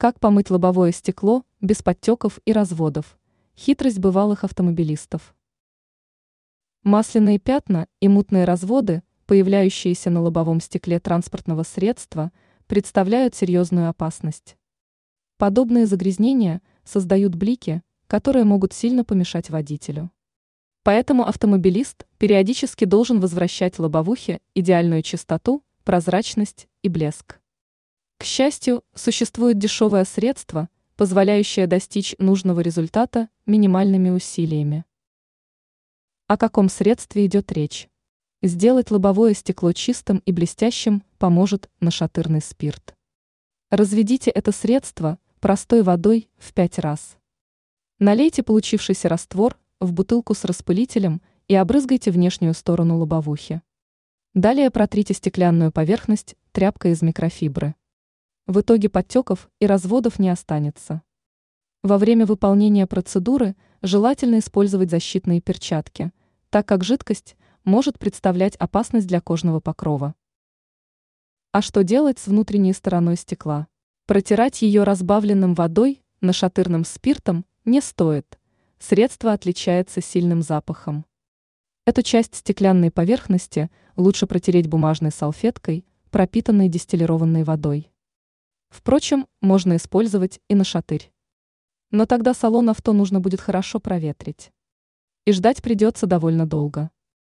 Как помыть лобовое стекло без подтеков и разводов? Хитрость бывалых автомобилистов. Масляные пятна и мутные разводы, появляющиеся на лобовом стекле транспортного средства, представляют серьезную опасность. Подобные загрязнения создают блики, которые могут сильно помешать водителю. Поэтому автомобилист периодически должен возвращать лобовухе идеальную чистоту, прозрачность и блеск. К счастью, существует дешевое средство, позволяющее достичь нужного результата минимальными усилиями. О каком средстве идет речь? Сделать лобовое стекло чистым и блестящим поможет нашатырный спирт. Разведите это средство простой водой в 5 раз. Налейте получившийся раствор в бутылку с распылителем и обрызгайте внешнюю сторону лобовухи. Далее протрите стеклянную поверхность тряпкой из микрофибры. В итоге подтеков и разводов не останется. Во время выполнения процедуры желательно использовать защитные перчатки, так как жидкость может представлять опасность для кожного покрова. А что делать с внутренней стороной стекла? Протирать ее разбавленным водой, нашатырным спиртом не стоит. Средство отличается сильным запахом. Эту часть стеклянной поверхности лучше протереть бумажной салфеткой, пропитанной дистиллированной водой. Впрочем, можно использовать и на шатырь. Но тогда салон авто нужно будет хорошо проветрить. И ждать придется довольно долго.